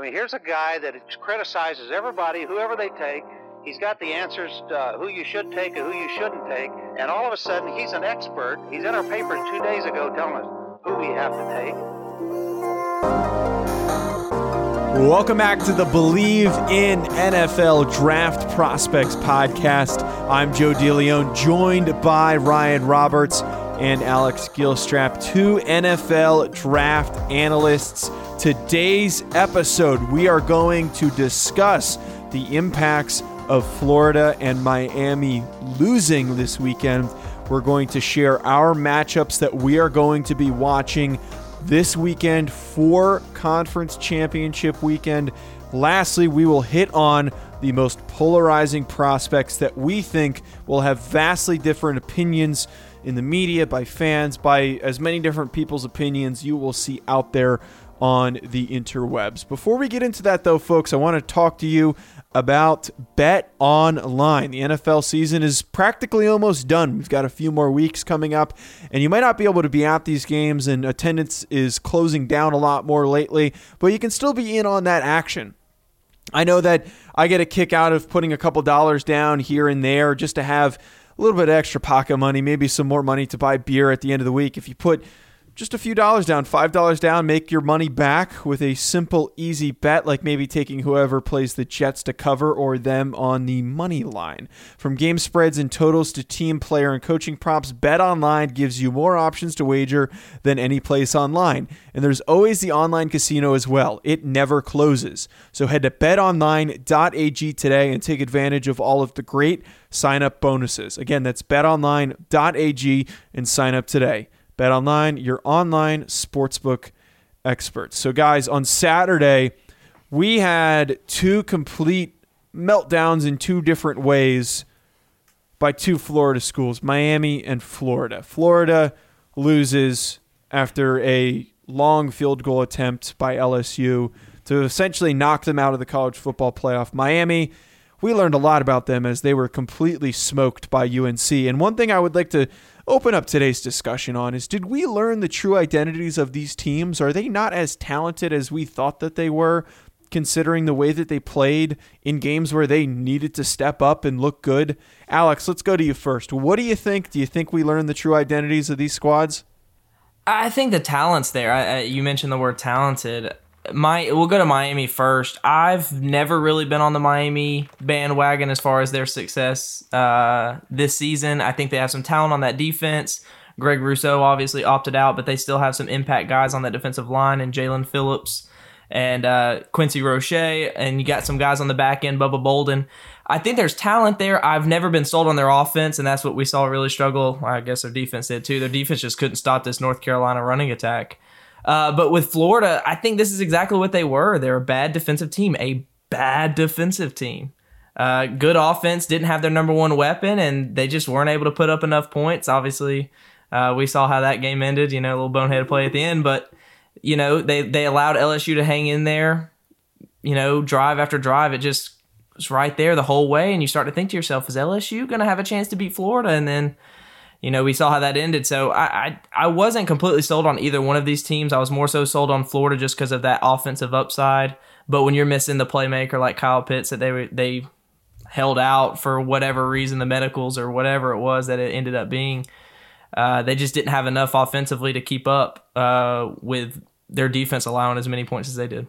I mean, here's a guy that criticizes everybody, whoever they take. He's got the answers uh, who you should take and who you shouldn't take. And all of a sudden, he's an expert. He's in our paper two days ago telling us who we have to take. Welcome back to the Believe in NFL Draft Prospects podcast. I'm Joe DeLeon, joined by Ryan Roberts and Alex Gilstrap, two NFL draft analysts. Today's episode, we are going to discuss the impacts of Florida and Miami losing this weekend. We're going to share our matchups that we are going to be watching this weekend for Conference Championship weekend. Lastly, we will hit on the most polarizing prospects that we think will have vastly different opinions in the media, by fans, by as many different people's opinions you will see out there on the interwebs. Before we get into that, though, folks, I want to talk to you about Bet Online. The NFL season is practically almost done. We've got a few more weeks coming up, and you might not be able to be at these games, and attendance is closing down a lot more lately, but you can still be in on that action. I know that I get a kick out of putting a couple dollars down here and there just to have little bit extra pocket money, maybe some more money to buy beer at the end of the week. If you put just a few dollars down, $5 down, make your money back with a simple, easy bet, like maybe taking whoever plays the Jets to cover or them on the money line. From game spreads and totals to team player and coaching props, Bet Online gives you more options to wager than any place online. And there's always the online casino as well. It never closes. So head to betonline.ag today and take advantage of all of the great sign up bonuses. Again, that's betonline.ag and sign up today. Bet Online, your online sportsbook experts. So, guys, on Saturday, we had two complete meltdowns in two different ways by two Florida schools, Miami and Florida. Florida loses after a long field goal attempt by LSU to essentially knock them out of the college football playoff. Miami, we learned a lot about them as they were completely smoked by UNC. And one thing I would like to open up today's discussion on is did we learn the true identities of these teams? Are they not as talented as we thought that they were, considering the way that they played in games where they needed to step up and look good? Alex, let's go to you first. What do you think? Do you think we learned the true identities of these squads? I think the talent's there. I, I, you mentioned the word talented my we'll go to Miami first. I've never really been on the Miami bandwagon as far as their success uh, this season. I think they have some talent on that defense. Greg Rousseau obviously opted out, but they still have some impact guys on that defensive line and Jalen Phillips and uh, Quincy Roche, and you got some guys on the back end, Bubba Bolden. I think there's talent there. I've never been sold on their offense, and that's what we saw really struggle. I guess their defense did too. Their defense just couldn't stop this North Carolina running attack. Uh, but with Florida, I think this is exactly what they were. They're a bad defensive team, a bad defensive team. Uh, good offense, didn't have their number one weapon, and they just weren't able to put up enough points. Obviously, uh, we saw how that game ended. You know, a little bonehead play at the end, but you know they they allowed LSU to hang in there. You know, drive after drive, it just was right there the whole way, and you start to think to yourself, is LSU going to have a chance to beat Florida? And then you know, we saw how that ended. So I, I, I wasn't completely sold on either one of these teams. I was more so sold on Florida just because of that offensive upside. But when you're missing the playmaker like Kyle Pitts that they they held out for whatever reason, the medicals or whatever it was that it ended up being, uh, they just didn't have enough offensively to keep up uh, with their defense allowing as many points as they did.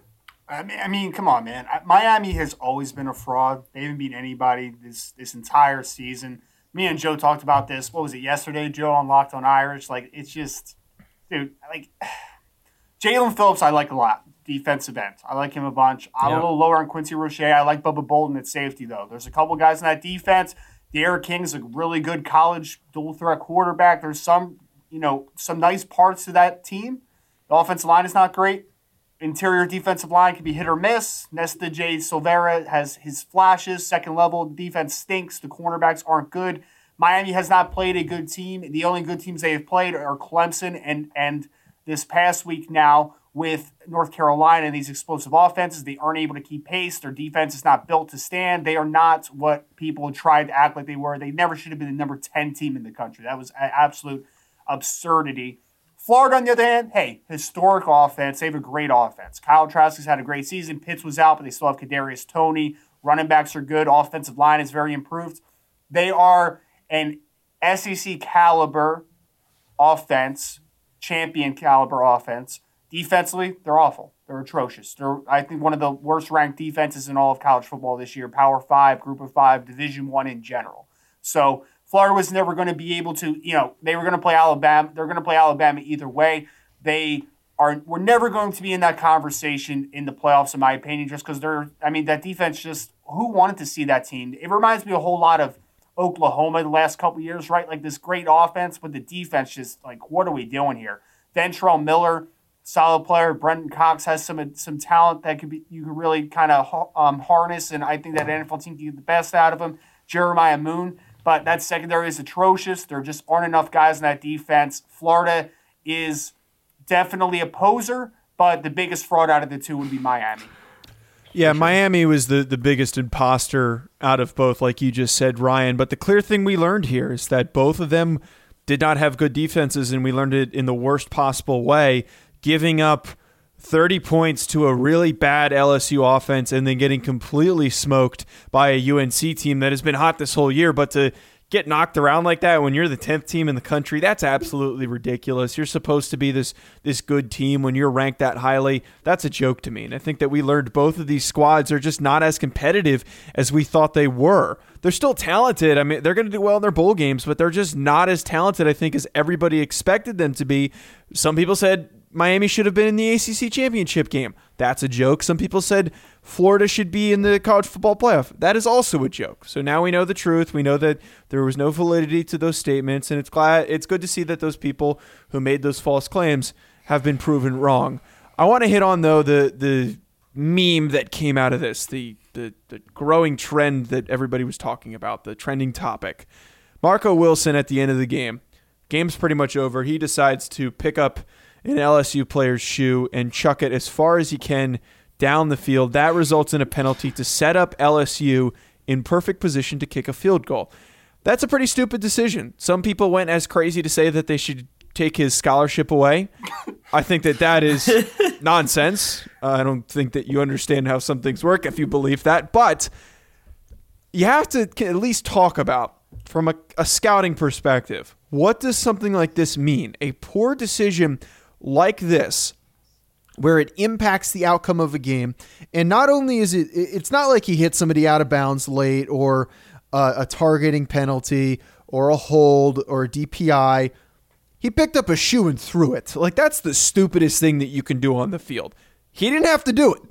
I mean, I mean, come on, man. Miami has always been a fraud. They haven't beat anybody this this entire season me and Joe talked about this. What was it yesterday, Joe, on Locked on Irish? Like, it's just, dude, like, Jalen Phillips, I like a lot. Defensive end. I like him a bunch. I'm a little lower on Quincy Roche. I like Bubba Bolden at safety, though. There's a couple guys in that defense. D'Eriq King's a really good college dual threat quarterback. There's some, you know, some nice parts to that team. The offensive line is not great. Interior defensive line can be hit or miss. Nesta J. Silvera has his flashes. Second level defense stinks. The cornerbacks aren't good. Miami has not played a good team. The only good teams they have played are Clemson and and this past week now with North Carolina and these explosive offenses. They aren't able to keep pace. Their defense is not built to stand. They are not what people tried to act like they were. They never should have been the number 10 team in the country. That was absolute absurdity. Florida, on the other hand, hey, historic offense. They have a great offense. Kyle Trask has had a great season. Pitts was out, but they still have Kadarius Toney. Running backs are good. Offensive line is very improved. They are an SEC caliber offense, champion caliber offense. Defensively, they're awful. They're atrocious. They're, I think, one of the worst ranked defenses in all of college football this year. Power Five, Group of Five, Division One in general. So Florida was never going to be able to, you know, they were going to play Alabama. They're going to play Alabama either way. They are, we're never going to be in that conversation in the playoffs, in my opinion, just because they're, I mean, that defense just, who wanted to see that team? It reminds me a whole lot of Oklahoma the last couple years, right? Like this great offense, but the defense just, like, what are we doing here? Ventrell Miller, solid player. Brenton Cox has some some talent that could be you could really kind of um, harness, and I think that NFL team can get the best out of him. Jeremiah Moon, but that secondary is atrocious. There just aren't enough guys in that defense. Florida is definitely a poser, but the biggest fraud out of the two would be Miami. Yeah, Miami was the, the biggest imposter out of both, like you just said, Ryan. But the clear thing we learned here is that both of them did not have good defenses, and we learned it in the worst possible way, giving up 30 points to a really bad LSU offense and then getting completely smoked by a UNC team that has been hot this whole year. But to get knocked around like that when you're the 10th team in the country, that's absolutely ridiculous. You're supposed to be this this good team when you're ranked that highly. That's a joke to me. And I think that we learned both of these squads are just not as competitive as we thought they were. They're still talented. I mean, they're going to do well in their bowl games, but they're just not as talented I think as everybody expected them to be. Some people said Miami should have been in the ACC championship game. That's a joke. Some people said Florida should be in the college football playoff. That is also a joke. So now we know the truth. We know that there was no validity to those statements, and it's glad it's good to see that those people who made those false claims have been proven wrong. I want to hit on though the the meme that came out of this, the the, the growing trend that everybody was talking about, the trending topic. Marco Wilson at the end of the game. Game's pretty much over. He decides to pick up an LSU player's shoe and chuck it as far as he can down the field. That results in a penalty to set up LSU in perfect position to kick a field goal. That's a pretty stupid decision. Some people went as crazy to say that they should take his scholarship away. I think that that is nonsense. Uh, I don't think that you understand how some things work if you believe that. But you have to at least talk about, from a, a scouting perspective, what does something like this mean? A poor decision like this where it impacts the outcome of a game. And not only is it, it's not like he hit somebody out of bounds late or uh, a targeting penalty or a hold or a DPI. He picked up a shoe and threw it. Like, that's the stupidest thing that you can do on the field. He didn't have to do it.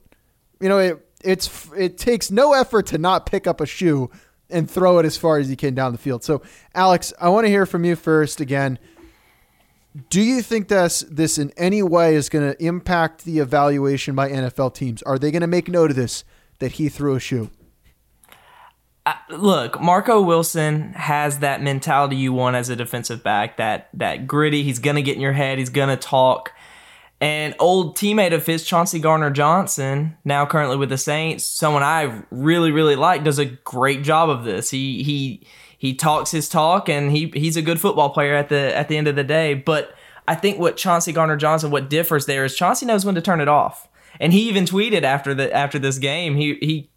You know, it, it's it takes no effort to not pick up a shoe and throw it as far as you can down the field. So, Alex, I want to hear from you first again. Do you think this this in any way is going to impact the evaluation by NFL teams? Are they going to make note of this that he threw a shoe? Uh, look, Marco Wilson has that mentality you want as a defensive back. That that gritty. He's going to get in your head. He's going to talk. And old teammate of his, Chauncey Gardner-Johnson, now currently with the Saints, someone I really really like, does a great job of this. He he he talks his talk and he he's a good football player at the at the end of the day. But I think what Chauncey Gardner-Johnson what differs there is Chauncey knows when to turn it off. And he even tweeted after the after this game, he he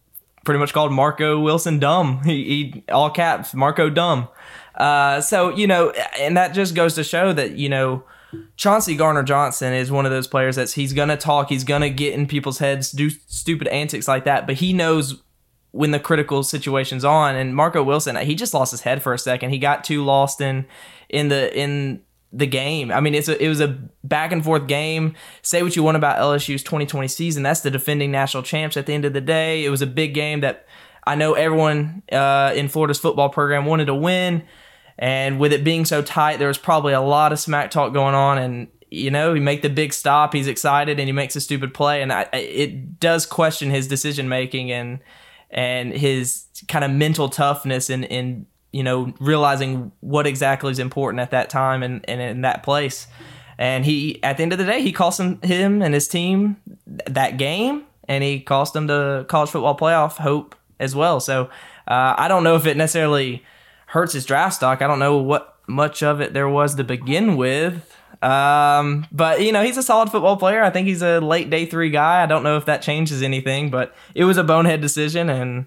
pretty much called Marco Wilson dumb. He, he all caps Marco dumb. Uh, so you know, and that just goes to show that you know. Chauncey Gardner-Johnson is one of those players that's he's gonna talk, he's gonna get in people's heads, do stupid antics like that, but he knows when the critical situation's on. And Marco Wilson, he just lost his head for a second. He got too lost in in the in the game. I mean, it's a, it was a back and forth game. Say what you want about LSU's 2020 season. That's the defending national champs at the end of the day. It was a big game that I know everyone uh, in Florida's football program wanted to win. And with it being so tight, there was probably a lot of smack talk going on. And you know, he make the big stop, he's excited, and he makes a stupid play, and I, it does question his decision making and and his kind of mental toughness and in you know realizing what exactly is important at that time and, and in that place. And he, at the end of the day, he cost him, him and his team that game, and he cost them the college football playoff hope as well. So uh, I don't know if it necessarily hurts his draft stock. I don't know what much of it there was to begin with. Um, but you know, he's a solid football player. I think he's a late day three guy. I don't know if that changes anything, but it was a bonehead decision, and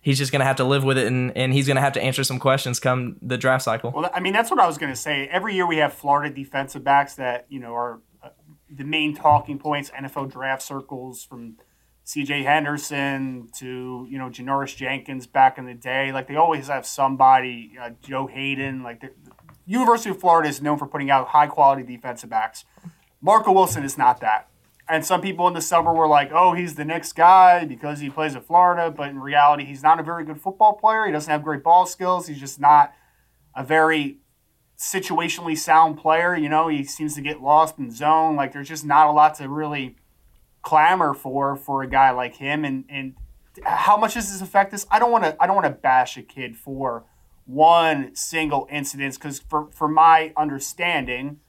he's just going to have to live with it, and, and he's going to have to answer some questions come the draft cycle. Well, I mean, that's what I was going to say. Every year we have Florida defensive backs that you know are uh, the main talking points, NFL draft circles from C.J. Henderson to you know Janoris Jenkins back in the day. Like they always have somebody, uh, Joe Haden, Like University of Florida is known for putting out high quality defensive backs. Marco Wilson is not that. And some people in the summer were like, oh, he's the next guy because he plays at Florida. But in reality, he's not a very good football player. He doesn't have great ball skills. He's just not a very situationally sound player. You know, he seems to get lost in zone. Like, there's just not a lot to really clamor for for a guy like him. And, and how much does this affect us? I don't want to. I don't want to bash a kid for one single incident because for, for my understanding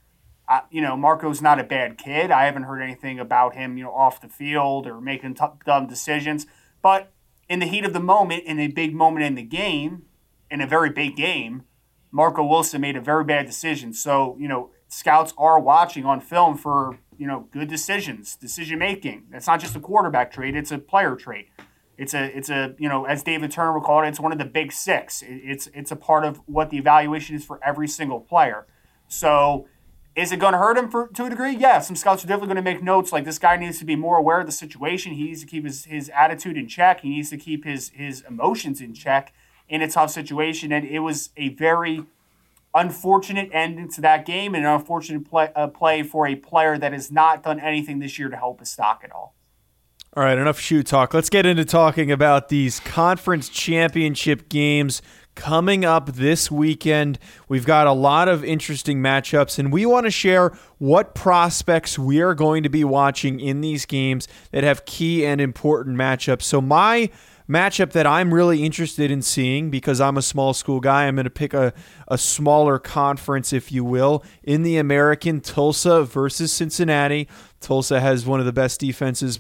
you know marco's not a bad kid. I haven't heard anything about him you know off the field or making t- dumb decisions. But in the heat of the moment in a big moment in the game in a very big game marco wilson made a very bad decision. So you know scouts are watching on film for you know good decisions decision making that's not just a quarterback trait it's a player trait it's a it's a you know as David Turner would call it, it's one of the big six. It's it's a part of what the evaluation is for every single player. So is it going to hurt him for, to a degree? Yeah, some scouts are definitely going to make notes like this guy needs to be more aware of the situation. He needs to keep his, his attitude in check. He needs to keep his his emotions in check in a tough situation. And it was a very unfortunate ending to that game and an unfortunate play, uh, play for a player that has not done anything this year to help his stock at all. All right, enough shoe talk. Let's get into talking about these conference championship games coming up this weekend. We've got a lot of interesting matchups, and we want to share what prospects we are going to be watching in these games that have key and important matchups. So, my matchup that I'm really interested in seeing because I'm a small school guy. I'm going to pick a, a smaller conference, if you will, in the American Tulsa versus Cincinnati. Tulsa has one of the best defenses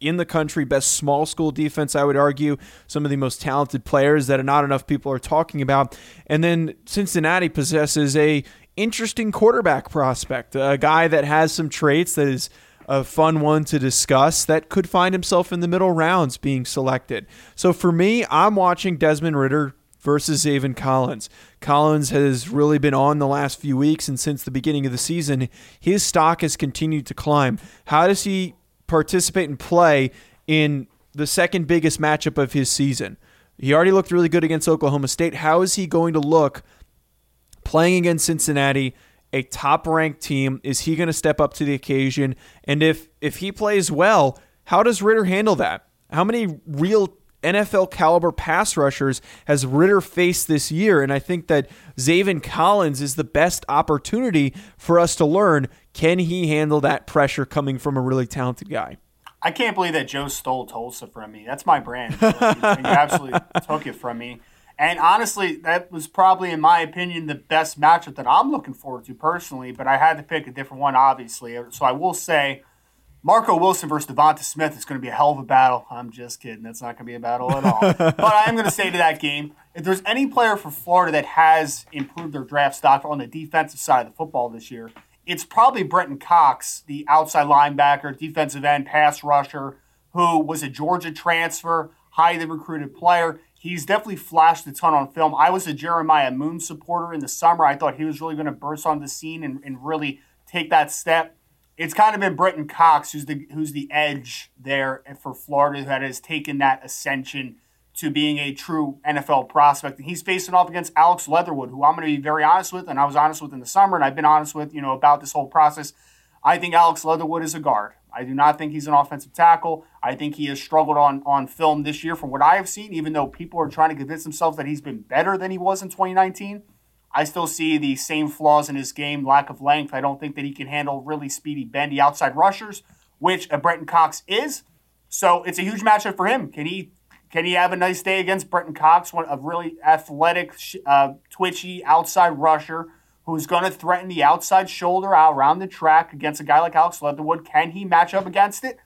in the country, best small school defense, I would argue. Some of the most talented players that not enough people are talking about. And then Cincinnati possesses a interesting quarterback prospect, a guy that has some traits that is a fun one to discuss that could find himself in the middle rounds being selected. So for me, I'm watching Desmond Ridder versus Zaven Collins. Collins has really been on the last few weeks, and since the beginning of the season, his stock has continued to climb. How does he participate and play in the second biggest matchup of his season. He already looked really good against Oklahoma State. How is he going to look playing against Cincinnati, a top ranked team? Is he going to step up to the occasion? And if if he plays well, how does Ridder handle that? How many real NFL caliber pass rushers has Ridder faced this year? And I think that Zaven Collins is the best opportunity for us to learn can he handle that pressure coming from a really talented guy? I can't believe that Joe stole Tulsa from me. That's my brand. you, you absolutely took it from me. And honestly, that was probably, in my opinion, the best matchup that I'm looking forward to personally. But I had to pick a different one, obviously. So I will say Marco Wilson versus Devonta Smith is going to be a hell of a battle. I'm just kidding. That's not going to be a battle at all. but I am going to say to that game, if there's any player for Florida that has improved their draft stock on the defensive side of the football this year, it's probably Brenton Cox, the outside linebacker, defensive end, pass rusher, who was a Georgia transfer, highly recruited player. He's definitely flashed a ton on film. I was a Jeremiah Moon supporter in the summer. I thought he was really going to burst on the scene and, and really take that step it's kind of been Brenton Cox who's the who's the edge there for Florida that has taken that ascension to being a true NFL prospect. And he's facing off against Alex Leatherwood, who I'm going to be very honest with, and I was honest with in the summer, and I've been honest with, you know, about this whole process. I think Alex Leatherwood is a guard. I do not think he's an offensive tackle. I think he has struggled on on film this year from what I have seen, even though people are trying to convince themselves that he's been better than he was in 2019. I still see the same flaws in his game, lack of length. I don't think that he can handle really speedy, bendy outside rushers, which a Brenton Cox is. So it's a huge matchup for him. Can he can he have a nice day against Brenton Cox, one a really athletic, uh, twitchy outside rusher who's going to threaten the outside shoulder out around the track against a guy like Alex Leatherwood? Can he match up against it?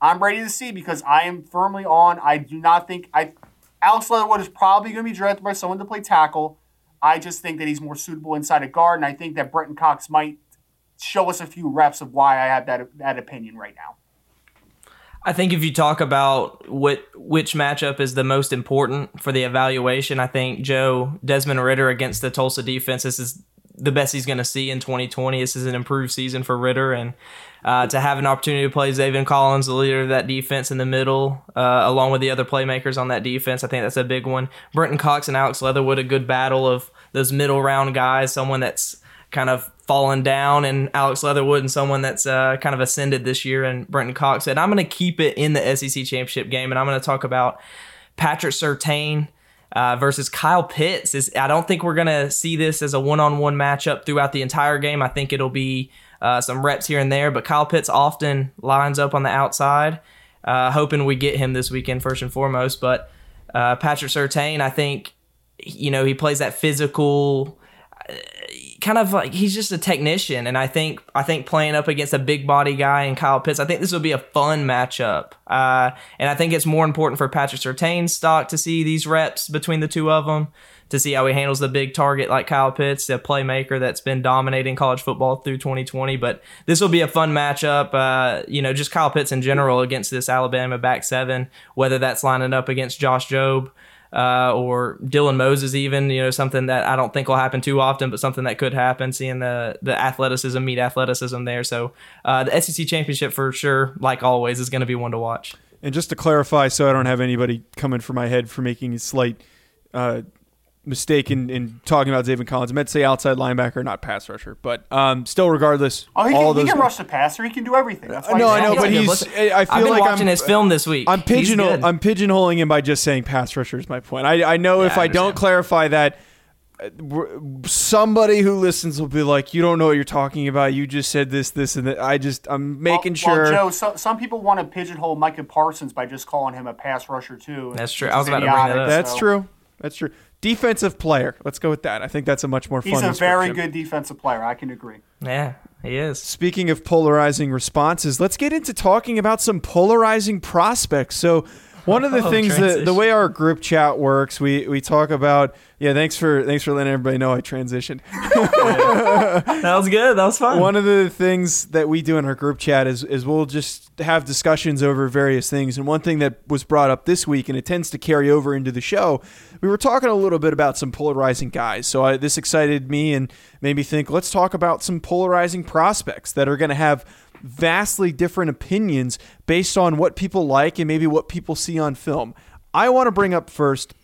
I'm ready to see because I am firmly on. I do not think I Alex Leatherwood is probably going to be drafted by someone to play tackle. I just think that he's more suitable inside a guard, and I think that Brenton Cox might show us a few reps of why I have that that opinion right now. I think if you talk about what which matchup is the most important for the evaluation, I think Joe Desmond Ridder against the Tulsa defense. This is the best he's going to see in 2020. This is an improved season for Ridder, and uh, to have an opportunity to play Zaven Collins, the leader of that defense in the middle, uh, along with the other playmakers on that defense, I think that's a big one. Brenton Cox and Alex Leatherwood, a good battle of those middle round guys, someone that's kind of fallen down, and Alex Leatherwood, and someone that's uh, kind of ascended this year, and Brenton Cox. And I'm going to keep it in the SEC championship game, and I'm going to talk about Patrick Surtain. Uh, versus Kyle Pitts is I don't think we're gonna see this as a one-on-one matchup throughout the entire game. I think it'll be uh, some reps here and there, but Kyle Pitts often lines up on the outside. Uh, hoping we get him this weekend first and foremost. But uh, Patrick Surtain, I think, you know, he plays that physical kind of like he's just a technician, and I think I think playing up against a big body guy and Kyle Pitts, I think this will be a fun matchup. Uh, and I think it's more important for Patrick Surtain's stock to see these reps between the two of them to see how he handles the big target like Kyle Pitts, the playmaker that's been dominating college football through 2020. But this will be a fun matchup. Uh, you know, just Kyle Pitts in general against this Alabama back seven, whether that's lining up against Josh Jobe uh, or Dylan Moses, even you know something that I don't think will happen too often, but something that could happen. Seeing the the athleticism meet athleticism there, so uh, the SEC championship for sure, like always, is going to be one to watch. And just to clarify, so I don't have anybody coming for my head for making a slight uh, mistake in, in talking about Zaven Collins. I meant to say outside linebacker, not pass rusher. But um, still, regardless, oh, he all can, those he can rush the passer. He can do everything. That's why no, I know, but he's. Listen, I feel I've been like watching I'm, his film this week. I'm He's pigeonhole. I'm pigeonholing him by just saying pass rusher is my point. I I know Yeah, if I I, don't clarify that. uh, Somebody who listens will be like, "You don't know what you're talking about. You just said this, this, and that." I just, I'm making well, sure. Well, Joe, so, some people want to pigeonhole Micah Parsons by just calling him a pass rusher too. That's true. I was is about to bring that up. That's so- true. That's true. Defensive player. Let's go with that. I think that's a much more fun. He's a very good defensive player. I can agree. yeah, he is. Speaking of polarizing responses, let's get into talking about some polarizing prospects. So, one of the Oh, things that the way our group chat works, we we talk about. Yeah, thanks for thanks for letting everybody know I transitioned. That was good. That was fun. One of the things that we do in our group chat is is we'll just have discussions over various things. And one thing that was brought up this week, and it tends to carry over into the show, we were talking a little bit about some polarizing guys. So I, this excited me and made me think, let's talk about some polarizing prospects that are going to have vastly different opinions based on what people like and maybe what people see on film. I want to bring up first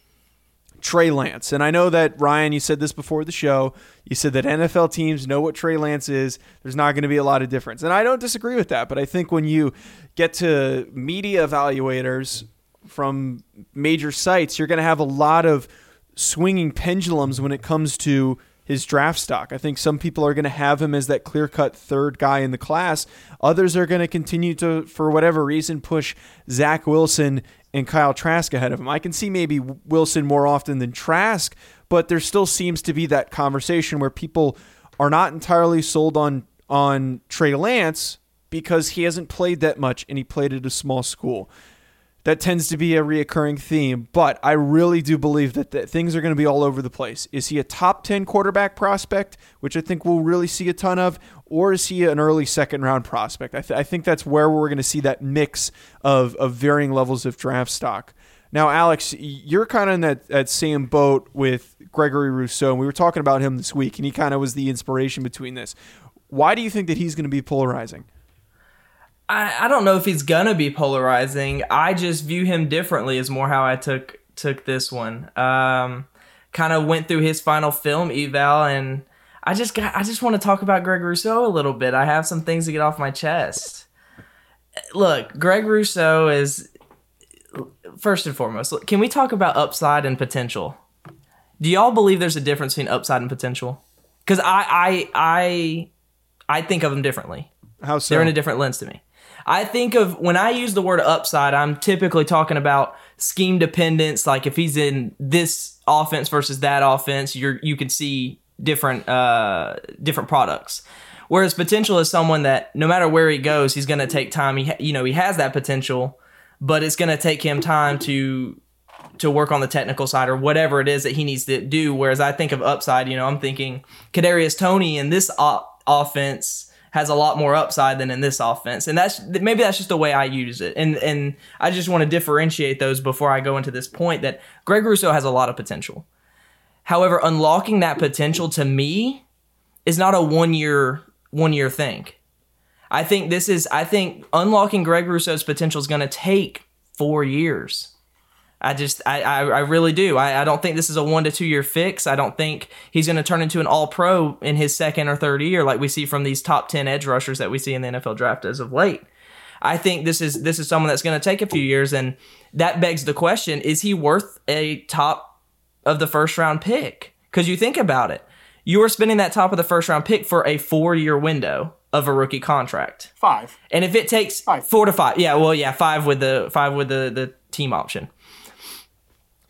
Trey Lance. And I know that Ryan, you said this before the show. You said that NFL teams know what Trey Lance is. There's not going to be a lot of difference. And I don't disagree with that. But I think when you get to media evaluators from major sites, you're going to have a lot of swinging pendulums when it comes to his draft stock. I think some people are going to have him as that clear cut third guy in the class. Others are going to continue to, for whatever reason, push Zach Wilson and Kyle Trask ahead of him. I can see maybe Wilson more often than Trask, but there still seems to be that conversation where people are not entirely sold on on Trey Lance because he hasn't played that much and he played at a small school. That tends to be a reoccurring theme, but I really do believe that, that things are going to be all over the place. Is he a top 10 quarterback prospect, which I think we'll really see a ton of, or is he an early second round prospect? I, th- I think that's where we're going to see that mix of, of varying levels of draft stock. Now, Alex, you're kind of in that, that same boat with Gregory Rousseau, and we were talking about him this week, and he kind of was the inspiration between this. Why do you think that he's going to be polarizing? I, I don't know if he's gonna be polarizing. I just view him differently. Is more how I took took this one. Um, kind of went through his final film eval, and I just got. I just want to talk about Greg Rousseau a little bit. I have some things to get off my chest. Look, Greg Rousseau is first and foremost. look, Can we talk about upside and potential? Do y'all believe there's a difference between upside and potential? Because I, I, I, I think of them differently. How so? They're in a different lens to me. I think of when I use the word upside, I'm typically talking about scheme dependence. Like if he's in this offense versus that offense, you're you can see different uh different products. Whereas potential is someone that no matter where he goes, he's going to take time. He you know he has that potential, but it's going to take him time to to work on the technical side or whatever it is that he needs to do. Whereas I think of upside, you know, I'm thinking Kadarius Toney in this o- offense has a lot more upside than in this offense, and that's maybe that's just the way I use it. And and I just want to differentiate those before I go into this point that Greg Rousseau has a lot of potential. However, unlocking that potential to me is not a one year one year thing. I think this is I think unlocking Greg Rousseau's potential is going to take four years. I just, I, I, I really do. I, I don't think this is a one to two year fix. I don't think he's going to turn into an all pro in his second or third year, like we see from these top 10 edge rushers that we see in the NFL draft as of late. I think this is, this is someone that's going to take a few years. And that begs the question is he worth a top of the first round pick? Because you think about it, you are spending that top of the first round pick for a four year window of a rookie contract. Five. And if it takes Five. four to five, yeah, well, yeah, five with the five with the the team option.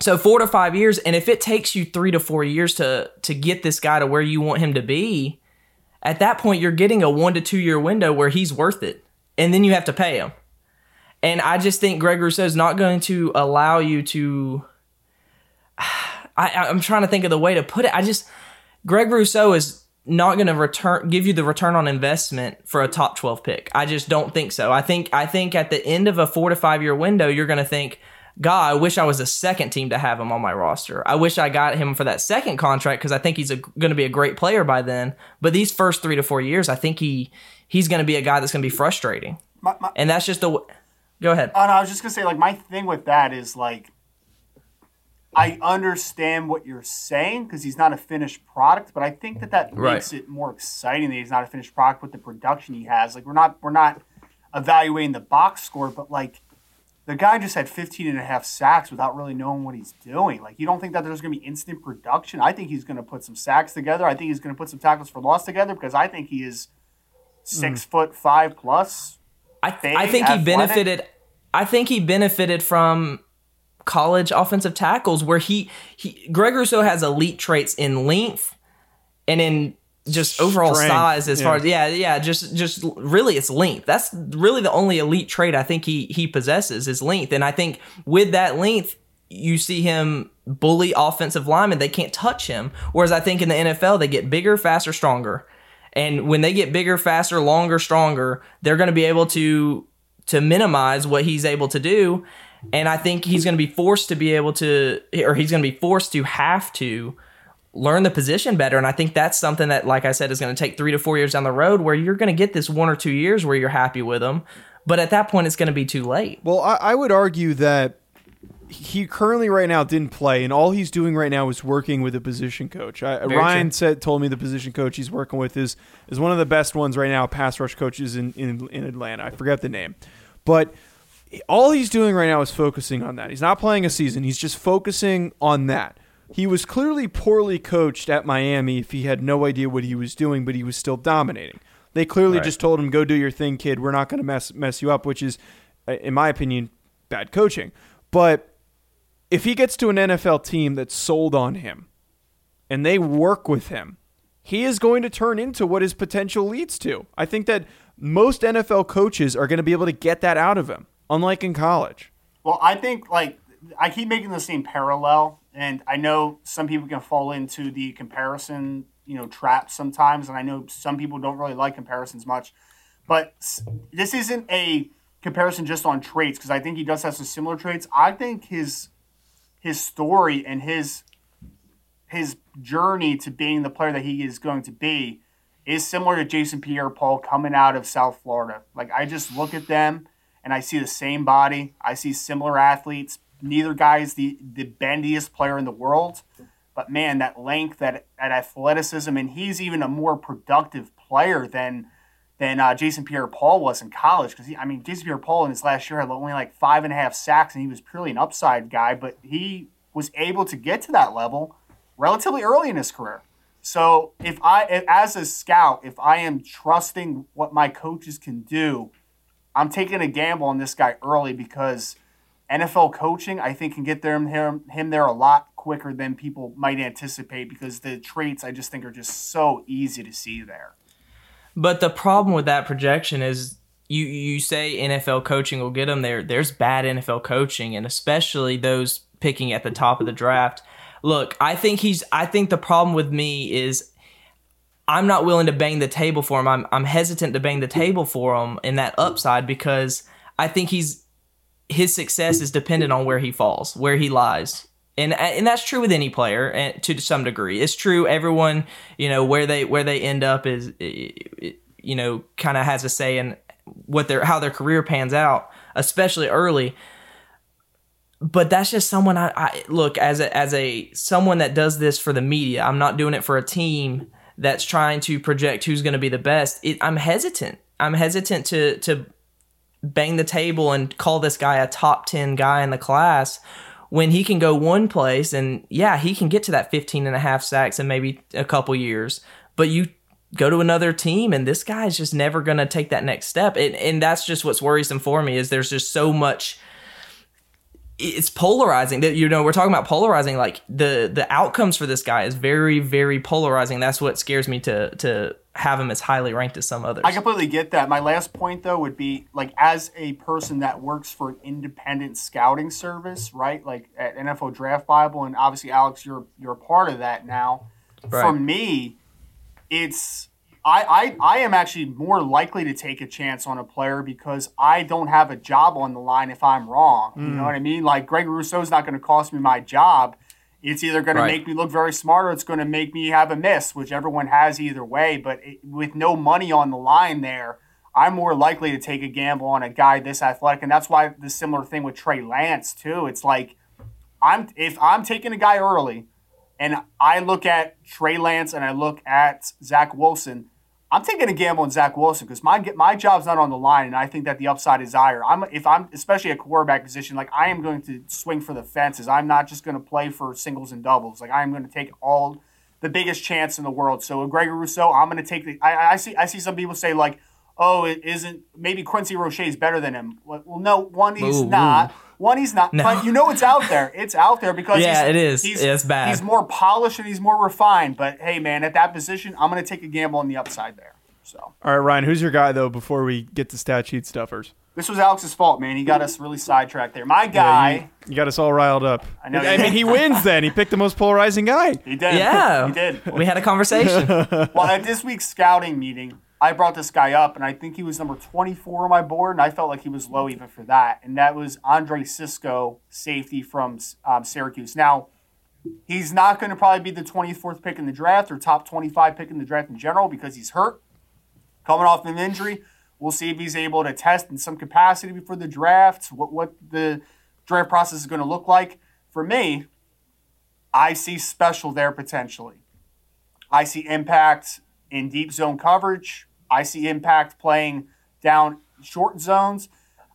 So four to five years, and if it takes you three to four years to to get this guy to where you want him to be, at that point you're getting a one to two year window where he's worth it, and then you have to pay him. And I just think Greg Rousseau is not going to allow you to. I, I'm trying to think of the way to put it. I just Greg Rousseau is not going to return give you the return on investment for a top 12 pick. I just don't think so. I think I think at the end of a 4 to 5 year window you're going to think God, I wish I was a second team to have him on my roster. I wish I got him for that second contract because I think he's going to be a great player by then. But these first three to four years, I think he he's going to be a guy that's going to be frustrating. My, my, And that's just the. w- Go ahead. Oh no, I was just gonna say like my thing with that is like I understand what you're saying because he's not a finished product, but I think that that Right. makes it more exciting that he's not a finished product with the production he has. Like we're not we're not evaluating the box score, but like the guy just had 15 and a half sacks without really knowing what he's doing. Like you don't think that there's going to be instant production? I think he's going to put some sacks together. I think he's going to put some tackles for loss together because I think he is six mm. foot five plus. I, big, I think he benefited. I think he benefited from college offensive tackles where he he Greg Rousseau has elite traits in length and in just overall Strength, size as far as yeah. yeah just just really it's length. That's really the only elite trait I think he he possesses is length. And I think with that length you see him bully offensive linemen. They can't touch him. Whereas I think in the NFL they get bigger faster stronger. And when they get bigger, faster, longer, stronger, they're going to be able to to minimize what he's able to do. And I think he's going to be forced to be able to, or he's going to be forced to have to learn the position better. And I think that's something that, like I said, is going to take three to four years down the road where you're going to get this one or two years where you're happy with him. But at that point, it's going to be too late. Well, I, I would argue that he currently right now didn't play, and all he's doing right now is working with a position coach. I, Ryan true. said told me the position coach he's working with is is one of the best ones right now, pass rush coaches in, in in Atlanta. I forget the name, but all he's doing right now is focusing on that. He's not playing a season. He's just focusing on that. He was clearly poorly coached at Miami if he had no idea what he was doing, but he was still dominating. They clearly Right. just told him, "Go do your thing, kid. We're not going to mess mess you up," which is, uh, in my opinion, bad coaching. But if he gets to an NFL team that's sold on him and they work with him, he is going to turn into what his potential leads to. I think that most NFL coaches are going to be able to get that out of him, unlike in college. Well, I think like I keep making the same parallel, and I know some people can fall into the comparison, you know, trap sometimes, and I know some people don't really like comparisons much. But this isn't a comparison just on traits because I think he does have some similar traits. I think his his story and his his journey to being the player that he is going to be is similar to Jason Pierre-Paul coming out of South Florida. Like I just look at them and I see the same body. I see similar athletes. Neither guy is the the bendiest player in the world, but man, that length, that that athleticism, and he's even a more productive player than than uh, Jason Pierre-Paul was in college. Because I mean, Jason Pierre-Paul in his last year had only like five and a half sacks, and he was purely an upside guy. But he was able to get to that level relatively early in his career. So if I, as a scout, if I am trusting what my coaches can do, I'm taking a gamble on this guy early because NFL coaching, I think, can get them him, him there a lot quicker than people might anticipate because the traits I just think are just so easy to see there. But the problem with that projection is you you say NFL coaching will get them there. There's bad NFL coaching, and especially those picking at the top of the draft. Look, I think he's. I think the problem with me is I'm not willing to bang the table for him. I'm I'm hesitant to bang the table for him in that upside because I think he's his success is dependent on where he falls, where he lies. And and that's true with any player and to some degree. It's true everyone, you know, where they where they end up is you know, kind of has a say in what their how their career pans out, especially early but that's just someone I, I, look as a as a someone that does this for the media. I'm not doing it for a team that's trying to project who's going to be the best. It, I'm hesitant. I'm hesitant to to bang the table and call this guy a top 10 guy in the class when he can go one place and yeah, he can get to that 15 and a half sacks in maybe a couple years. But you go to another team and this guy is just never going to take that next step. And, and that's just what's worrisome for me is there's just so much – it's polarizing that you know we're talking about polarizing like the the outcomes for this guy is very very polarizing. That's what scares me to to have him as highly ranked as some others. I completely get that. My last point though would be like as a person that works for an independent scouting service right like at nfl draft bible and obviously alex you're you're a part of that now. Right. for me it's I, I, I am actually more likely to take a chance on a player because I don't have a job on the line if I'm wrong. Mm. You know hmm. what I mean? Like Greg Rousseau's not going to cost me my job. It's either going right. to make me look very smart or it's going to make me have a miss, which everyone has either way. But it, with no money on the line there, I'm more likely to take a gamble on a guy this athletic, and that's why the similar thing with Trey Lance too. It's like I'm if I'm taking a guy early, and I look at Trey Lance and I look at Zach Wilson, I'm taking a gamble on Zach Wilson because my my job's not on the line, and I think that the upside is higher. I'm if I'm especially a quarterback position, like I am going to swing for the fences. I'm not just going to play for singles and doubles. Like I am going to take all the biggest chance in the world. So Gregory Rousseau, I'm going to take the. I, I see I see some people say like, oh, it isn't maybe Quincy Roche is better than him. Well, no, one he's ooh, not. Ooh. One he's not, no. but you know it's out there. It's out there because yeah, it is. He's, it's bad. He's more polished and he's more refined. But hey, man, at that position, I'm going to take a gamble on the upside there. So. All right, Ryan, who's your guy though? Before we get to stat sheet stuffers. This was Alex's fault, man. He got us really sidetracked there. My guy. Yeah, you, you, got us all riled up. I know. I mean, he wins then. He picked the most polarizing guy. He did. Yeah. he did. We had a conversation. well, at this week's scouting meeting, I brought this guy up, and I think he was number 24 on my board, and I felt like he was low even for that. And that was Andre Cisco, safety from um, Syracuse. Now, he's not going to probably be the 24th pick in the draft or top 25 pick in the draft in general because he's hurt, coming off an injury. We'll see if he's able to test in some capacity before the draft, what, what the draft process is going to look like. For me, I see special there potentially. I see impact in deep zone coverage. I see impact playing down short zones.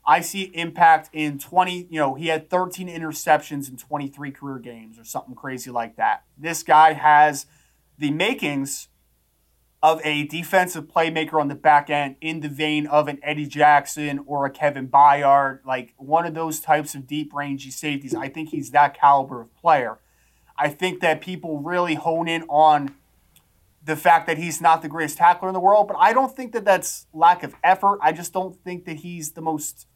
I see impact in 20, you know, he had 13 interceptions in 23 career games or something crazy like that. This guy has the makings of a defensive playmaker on the back end in the vein of an Eddie Jackson or a Kevin Byard, like one of those types of deep rangy safeties. I think he's that caliber of player. I think that people really hone in on the fact that he's not the greatest tackler in the world, but I don't think that that's lack of effort. I just don't think that he's the most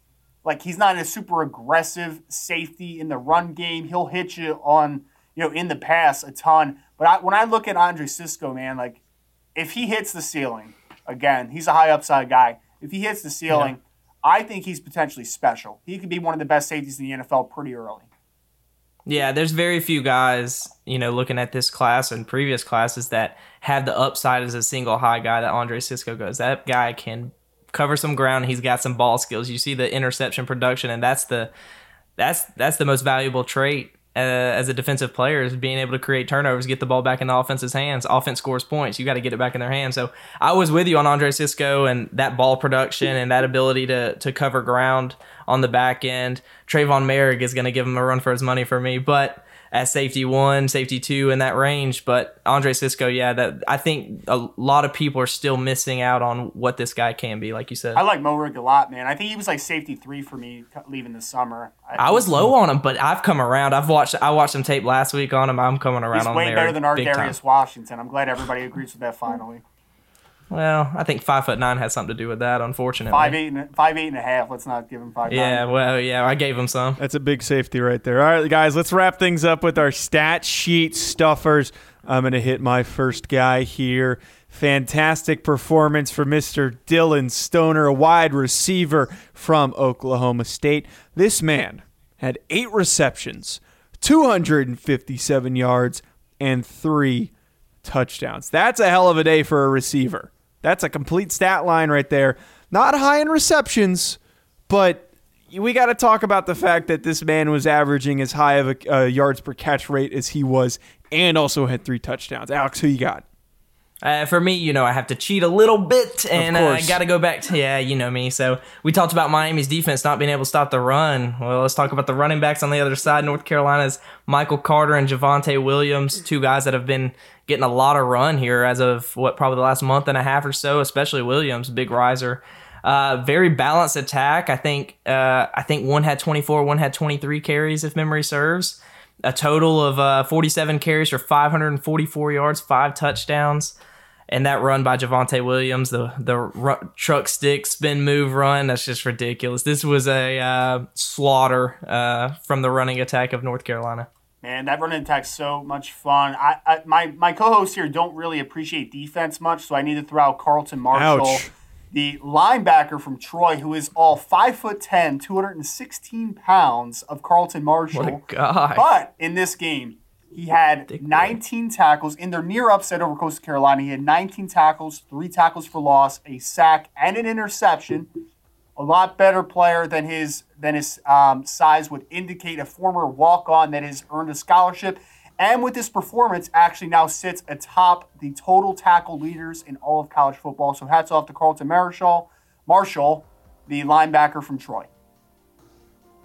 like he's not a super aggressive safety in the run game. He'll hit you on you know in the pass a ton. But I, when I look at Andre Cisco, man, like if he hits the ceiling again, he's a high upside guy. If he hits the ceiling, yeah. I think he's potentially special. He could be one of the best safeties in the NFL pretty early. Yeah, there's very few guys, you know, looking at this class and previous classes that have the upside as a single high guy that Andre Cisco goes. That guy can cover some ground. He's got some ball skills. You see the interception production, and that's the that's that's the most valuable trait uh, as a defensive player is being able to create turnovers, get the ball back in the offense's hands. Offense scores points. You got to get it back in their hands. So I was with you on Andre Cisco and that ball production and that ability to to cover ground. on the back end. Trevon Moehrig is going to give him a run for his money for me, but at safety one, safety two in that range. But Andre Cisco, yeah, that I think a lot of people are still missing out on what this guy can be, like you said. I like Moehrig a lot, man. I think he was like safety three for me leaving the summer. I, I was low on him, but I've come around. I've watched I watched some tape last week on him. I'm coming around he's on way better than Ar'Darius Washington. I'm glad everybody agrees with that finally. Well, I think five foot nine has something to do with that. Unfortunately, five eight and five eight and a half. Let's not give him five. Yeah, nine. well, yeah, I gave him some. That's a big safety right there. All right, guys, let's wrap things up with our stat sheet stuffers. I'm gonna hit my first guy here. Fantastic performance for Mr. Dillon Stoner, a wide receiver from Oklahoma State. This man had eight receptions, 257 yards, and three touchdowns. That's a hell of a day for a receiver. That's a complete stat line right there. Not high in receptions, but we got to talk about the fact that this man was averaging as high of a uh, yards per catch rate as he was and also had three touchdowns. Alex, who you got? Uh, for me, you know, I have to cheat a little bit, and uh, I got to go back to yeah, you know me. So we talked about Miami's defense not being able to stop the run. Well, let's talk about the running backs on the other side. North Carolina's Michael Carter and Javonte Williams, two guys that have been getting a lot of run here as of what probably the last month and a half or so, especially Williams, big riser. Uh, very balanced attack. I think uh, I think one had 24, one had 23 carries if memory serves. A total of uh, 47 carries for 544 yards, five touchdowns and that run by Javonte Williams, the the truck stick spin move run, that's just ridiculous. This was a uh, slaughter uh, from the running attack of North Carolina. Man, that running attack's so much fun. I, I my my co-hosts here don't really appreciate defense much, so I need to throw out Carlton Martial, Ouch. The linebacker from Troy, who is all five foot 10, 216 pounds of Carlton Martial. What a guy. But in this game, he had 19 tackles in their near upset over Coastal Carolina. He had 19 tackles, three tackles for loss, a sack, and an interception. A lot better player than his than his um, size would indicate. A former walk on that has earned a scholarship, and with this performance, actually now sits atop the total tackle leaders in all of college football. So hats off to Carlton Martial, Martial, the linebacker from Troy.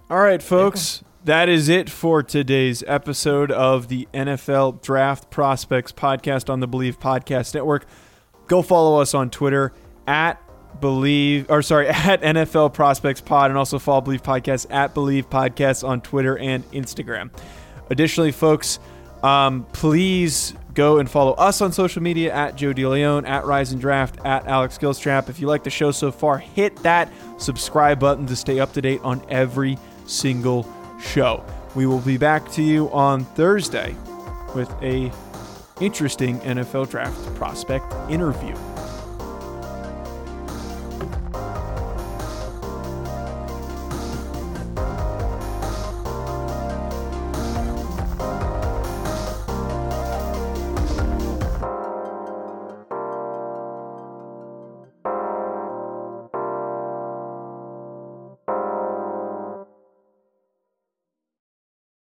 All right, folks that is it for today's episode of the NFL Draft Prospects podcast on the Believe Podcast Network. Go follow us on Twitter at Believe, or sorry, at NFL Prospects Pod, and also follow Believe Podcast at Believe Podcasts on Twitter and Instagram. Additionally, folks, um, please go and follow us on social media at Joe DeLeon, at Rise and Draft, at Alex Gilstrap. If you like the show so far, hit that subscribe button to stay up to date on every single show. We will be back to you on Thursday with a interesting NFL draft prospect interview.